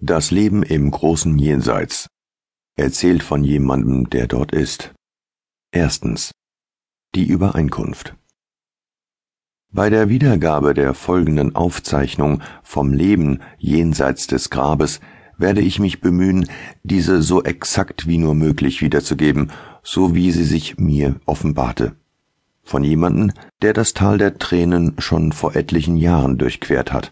Das Leben im großen Jenseits. Erzählt von jemandem, der dort ist. Erstens. Die Übereinkunft. Bei der Wiedergabe der folgenden Aufzeichnung vom Leben jenseits des Grabes werde ich mich bemühen, diese so exakt wie nur möglich wiederzugeben, so wie sie sich mir offenbarte. Von jemandem, der das Tal der Tränen schon vor etlichen Jahren durchquert hat.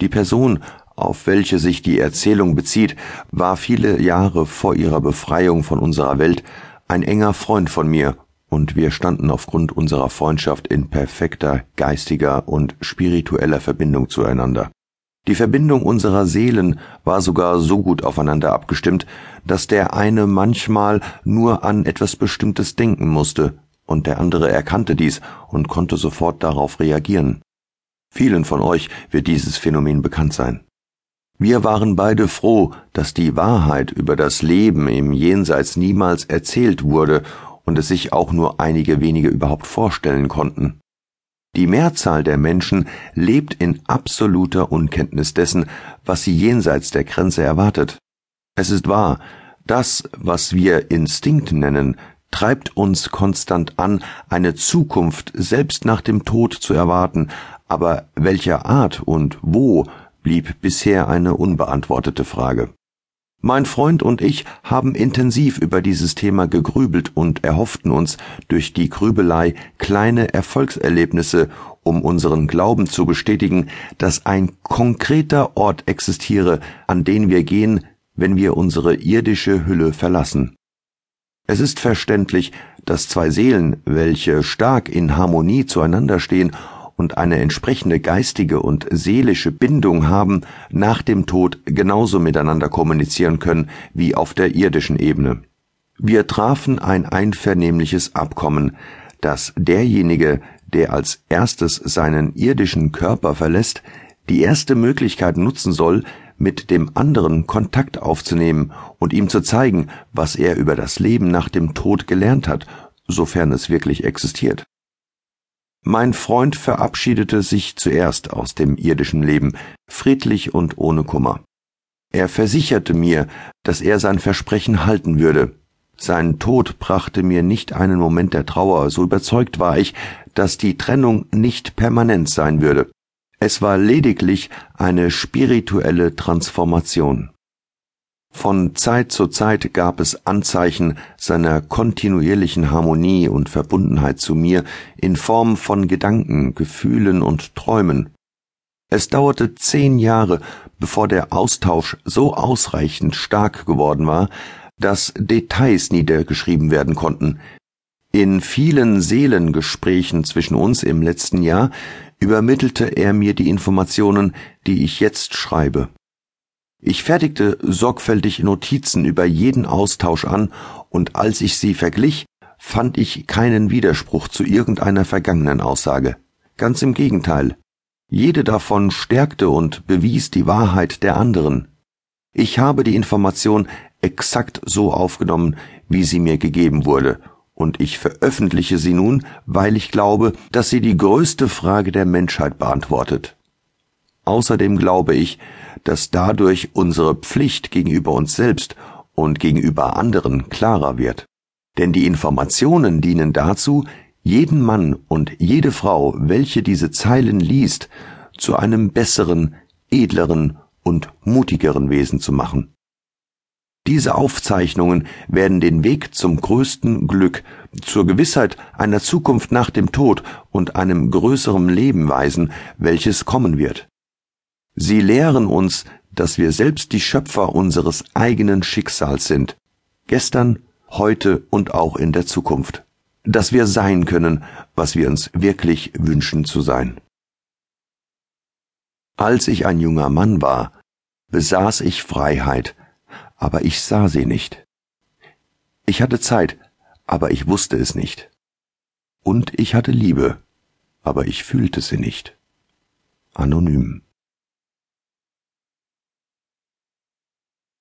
Die Person, auf welche sich die Erzählung bezieht, war viele Jahre vor ihrer Befreiung von unserer Welt ein enger Freund von mir, und wir standen aufgrund unserer Freundschaft in perfekter geistiger und spiritueller Verbindung zueinander. Die Verbindung unserer Seelen war sogar so gut aufeinander abgestimmt, dass der eine manchmal nur an etwas Bestimmtes denken musste, und der andere erkannte dies und konnte sofort darauf reagieren. Vielen von euch wird dieses Phänomen bekannt sein. Wir waren beide froh, dass die Wahrheit über das Leben im Jenseits niemals erzählt wurde und es sich auch nur einige wenige überhaupt vorstellen konnten. Die Mehrzahl der Menschen lebt in absoluter Unkenntnis dessen, was sie jenseits der Grenze erwartet. Es ist wahr, das, was wir Instinkt nennen, treibt uns konstant an, eine Zukunft selbst nach dem Tod zu erwarten, aber welcher Art und wo blieb bisher eine unbeantwortete Frage. Mein Freund und ich haben intensiv über dieses Thema gegrübelt und erhofften uns durch die Grübelei kleine Erfolgserlebnisse, um unseren Glauben zu bestätigen, dass ein konkreter Ort existiere, an den wir gehen, wenn wir unsere irdische Hülle verlassen. Es ist verständlich, dass zwei Seelen, welche stark in Harmonie zueinander stehen und eine entsprechende geistige und seelische Bindung haben, nach dem Tod genauso miteinander kommunizieren können wie auf der irdischen Ebene. Wir trafen ein einvernehmliches Abkommen, dass derjenige, der als erstes seinen irdischen Körper verlässt, die erste Möglichkeit nutzen soll, mit dem anderen Kontakt aufzunehmen und ihm zu zeigen, was er über das Leben nach dem Tod gelernt hat, sofern es wirklich existiert. Mein Freund verabschiedete sich zuerst aus dem irdischen Leben, friedlich und ohne Kummer. Er versicherte mir, dass er sein Versprechen halten würde. Sein Tod brachte mir nicht einen Moment der Trauer, so überzeugt war ich, dass die Trennung nicht permanent sein würde. Es war lediglich eine spirituelle Transformation. Von Zeit zu Zeit gab es Anzeichen seiner kontinuierlichen Harmonie und Verbundenheit zu mir in Form von Gedanken, Gefühlen und Träumen. Es dauerte zehn Jahre, bevor der Austausch so ausreichend stark geworden war, dass Details niedergeschrieben werden konnten. In vielen Seelengesprächen zwischen uns im letzten Jahr übermittelte er mir die Informationen, die ich jetzt schreibe. Ich fertigte sorgfältig Notizen über jeden Austausch an, und als ich sie verglich, fand ich keinen Widerspruch zu irgendeiner vergangenen Aussage. Ganz im Gegenteil. Jede davon stärkte und bewies die Wahrheit der anderen. Ich habe die Information exakt so aufgenommen, wie sie mir gegeben wurde, und ich veröffentliche sie nun, weil ich glaube, dass sie die größte Frage der Menschheit beantwortet. Außerdem glaube ich, dass dadurch unsere Pflicht gegenüber uns selbst und gegenüber anderen klarer wird. Denn die Informationen dienen dazu, jeden Mann und jede Frau, welche diese Zeilen liest, zu einem besseren, edleren und mutigeren Wesen zu machen. Diese Aufzeichnungen werden den Weg zum größten Glück, zur Gewissheit einer Zukunft nach dem Tod und einem größeren Leben weisen, welches kommen wird. Sie lehren uns, dass wir selbst die Schöpfer unseres eigenen Schicksals sind, gestern, heute und auch in der Zukunft, dass wir sein können, was wir uns wirklich wünschen zu sein. Als ich ein junger Mann war, besaß ich Freiheit, aber ich sah sie nicht. Ich hatte Zeit, aber ich wusste es nicht. Und ich hatte Liebe, aber ich fühlte sie nicht. Anonym.